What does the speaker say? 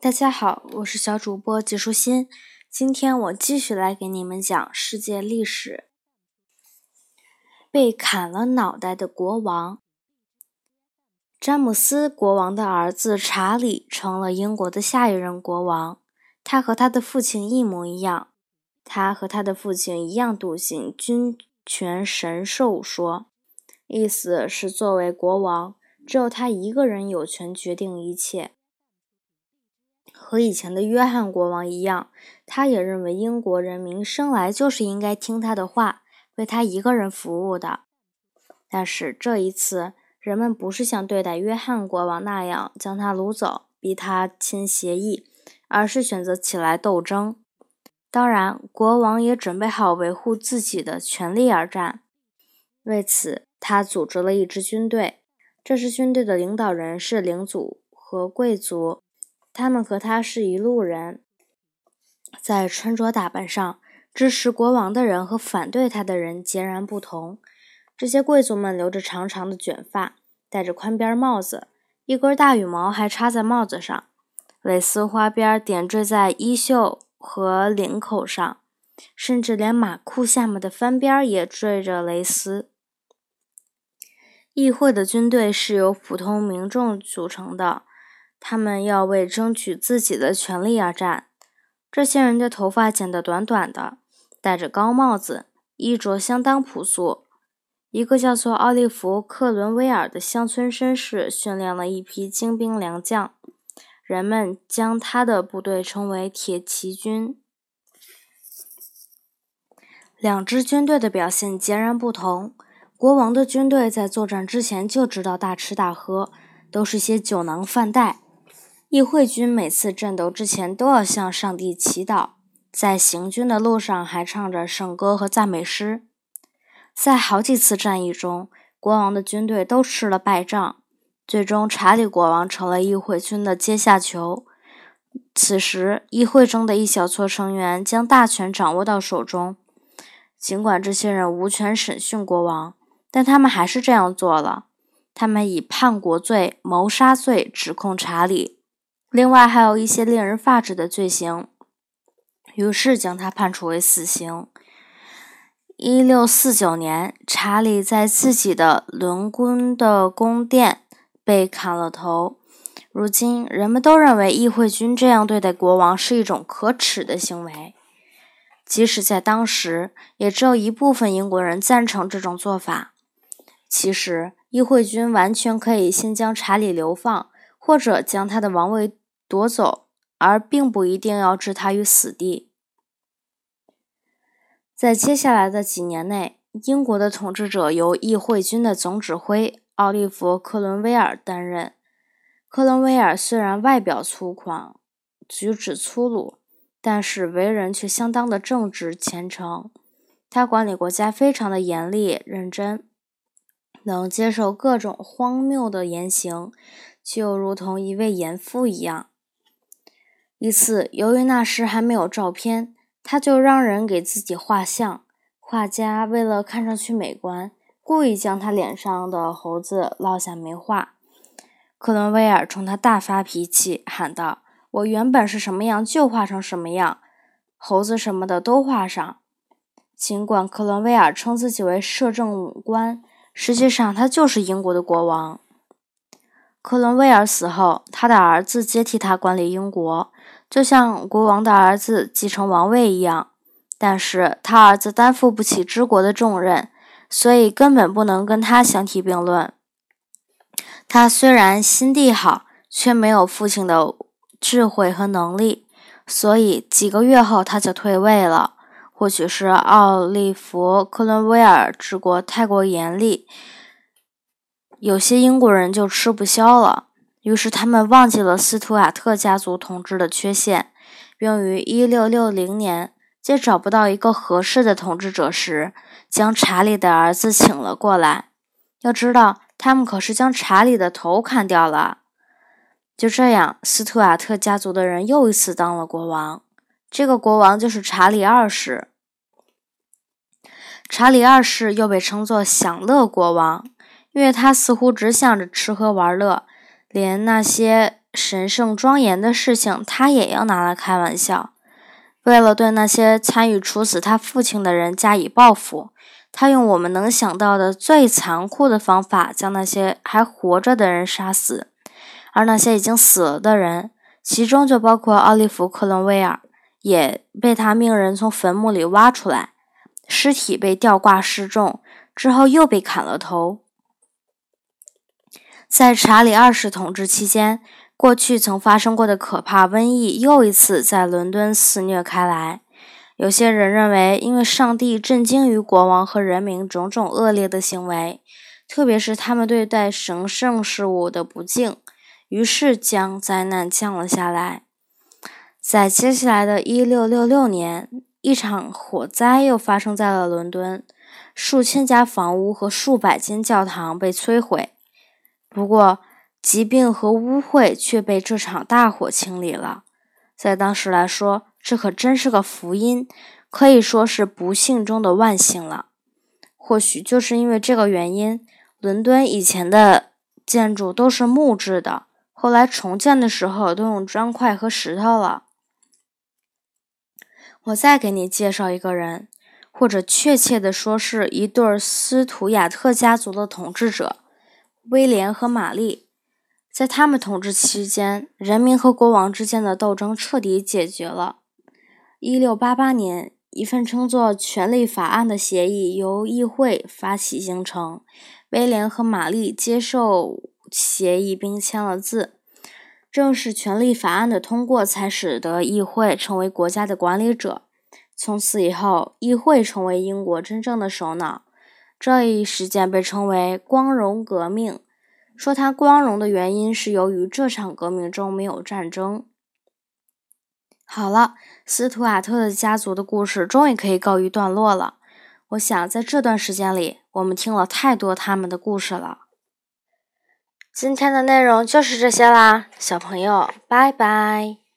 大家好，我是小主播季舒心。今天我继续来给你们讲世界历史。被砍了脑袋的国王，詹姆斯国王的儿子查理成了英国的下一任国王。他和他的父亲一模一样，他和他的父亲一样笃信君权神授说，意思是作为国王，只有他一个人有权决定一切。和以前的约翰国王一样，他也认为英国人民生来就是应该听他的话，为他一个人服务的。但是这一次，人们不是像对待约翰国王那样将他掳走，逼他签协议，而是选择起来斗争。当然，国王也准备好维护自己的权利而战。为此，他组织了一支军队。这支军队的领导人是领主和贵族。他们和他是一路人，在穿着打扮上，支持国王的人和反对他的人截然不同。这些贵族们留着长长的卷发，戴着宽边帽子，一根大羽毛还插在帽子上，蕾丝花边点缀在衣袖和领口上，甚至连马裤下面的翻边也缀着蕾丝。议会的军队是由普通民众组成的。他们要为争取自己的权利而战。这些人的头发剪得短短的，戴着高帽子，衣着相当朴素。一个叫做奥利弗·克伦威尔的乡村绅士训练了一批精兵良将，人们将他的部队称为“铁骑军”。两支军队的表现截然不同。国王的军队在作战之前就知道大吃大喝，都是些酒囊饭袋。议会军每次战斗之前都要向上帝祈祷，在行军的路上还唱着圣歌和赞美诗。在好几次战役中，国王的军队都吃了败仗，最终查理国王成了议会军的阶下囚。此时，议会中的一小撮成员将大权掌握到手中。尽管这些人无权审讯国王，但他们还是这样做了。他们以叛国罪、谋杀罪指控查理。另外还有一些令人发指的罪行，于是将他判处为死刑。一六四九年，查理在自己的伦敦的宫殿被砍了头。如今，人们都认为议会军这样对待国王是一种可耻的行为。即使在当时，也只有一部分英国人赞成这种做法。其实，议会军完全可以先将查理流放。或者将他的王位夺走，而并不一定要置他于死地。在接下来的几年内，英国的统治者由议会军的总指挥奥利弗·克伦威尔担任。克伦威尔虽然外表粗犷、举止粗鲁，但是为人却相当的正直虔诚。他管理国家非常的严厉认真，能接受各种荒谬的言行。就如同一位严父一样。一次，由于那时还没有照片，他就让人给自己画像。画家为了看上去美观，故意将他脸上的猴子落下没画。克伦威尔冲他大发脾气，喊道：“我原本是什么样，就画成什么样，猴子什么的都画上。”尽管克伦威尔称自己为摄政官，实际上他就是英国的国王。克伦威尔死后，他的儿子接替他管理英国，就像国王的儿子继承王位一样。但是他儿子担负不起治国的重任，所以根本不能跟他相提并论。他虽然心地好，却没有父亲的智慧和能力，所以几个月后他就退位了。或许是奥利弗·克伦威尔治国太过严厉。有些英国人就吃不消了，于是他们忘记了斯图亚特家族统治的缺陷，并于1660年在找不到一个合适的统治者时，将查理的儿子请了过来。要知道，他们可是将查理的头砍掉了。就这样，斯图亚特家族的人又一次当了国王。这个国王就是查理二世。查理二世又被称作享乐国王。因为他似乎只想着吃喝玩乐，连那些神圣庄严的事情，他也要拿来开玩笑。为了对那些参与处死他父亲的人加以报复，他用我们能想到的最残酷的方法，将那些还活着的人杀死，而那些已经死了的人，其中就包括奥利弗·克伦威尔，也被他命人从坟墓里挖出来，尸体被吊挂示众，之后又被砍了头。在查理二世统治期间，过去曾发生过的可怕瘟疫又一次在伦敦肆虐开来。有些人认为，因为上帝震惊于国王和人民种种恶劣的行为，特别是他们对待神圣事物的不敬，于是将灾难降了下来。在接下来的一六六六年，一场火灾又发生在了伦敦，数千家房屋和数百间教堂被摧毁。不过，疾病和污秽却被这场大火清理了。在当时来说，这可真是个福音，可以说是不幸中的万幸了。或许就是因为这个原因，伦敦以前的建筑都是木质的，后来重建的时候都用砖块和石头了。我再给你介绍一个人，或者确切的说，是一对斯图亚特家族的统治者。威廉和玛丽，在他们统治期间，人民和国王之间的斗争彻底解决了。一六八八年，一份称作《权利法案》的协议由议会发起形成，威廉和玛丽接受协议并签了字。正是《权利法案》的通过，才使得议会成为国家的管理者。从此以后，议会成为英国真正的首脑。这一事件被称为“光荣革命”，说它光荣的原因是由于这场革命中没有战争。好了，斯图亚特的家族的故事终于可以告一段落了。我想在这段时间里，我们听了太多他们的故事了。今天的内容就是这些啦，小朋友，拜拜。